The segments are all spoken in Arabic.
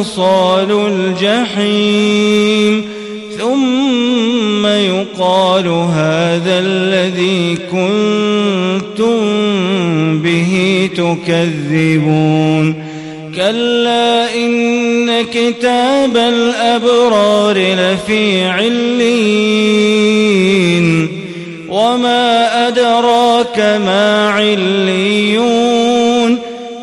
لصال الجحيم. ثم يقال هذا الذي كنتم به تكذبون. كلا إن كتاب الأبرار لفي علين وما أدراك ما عليون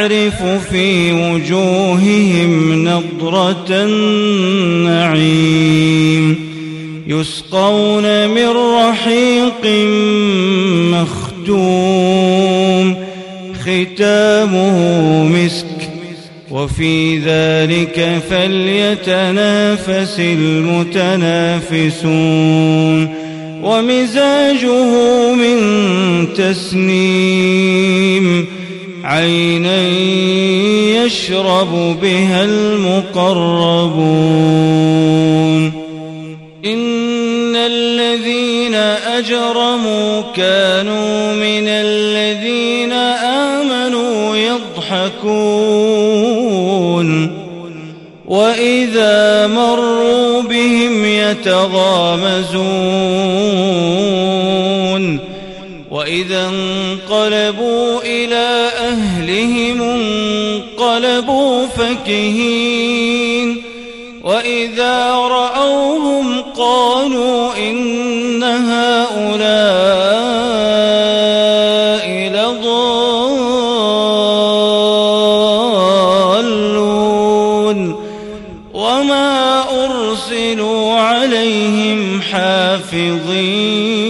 تعرف في وجوههم نضرة النعيم. يسقون من رحيق مختوم. ختامه مسك. وفي ذلك فليتنافس المتنافسون. ومزاجه من تسنيم. عينا يشرب بها المقربون. إن الذين أجرموا كانوا من الذين آمنوا يضحكون. وإذا مروا بهم يتغامزون. وإذا انقلبوا إلى أهلهم انقلبوا فكهين. وإذا رأوهم قالوا إن هؤلاء لضالون. وما أرسلوا عليهم حافظين.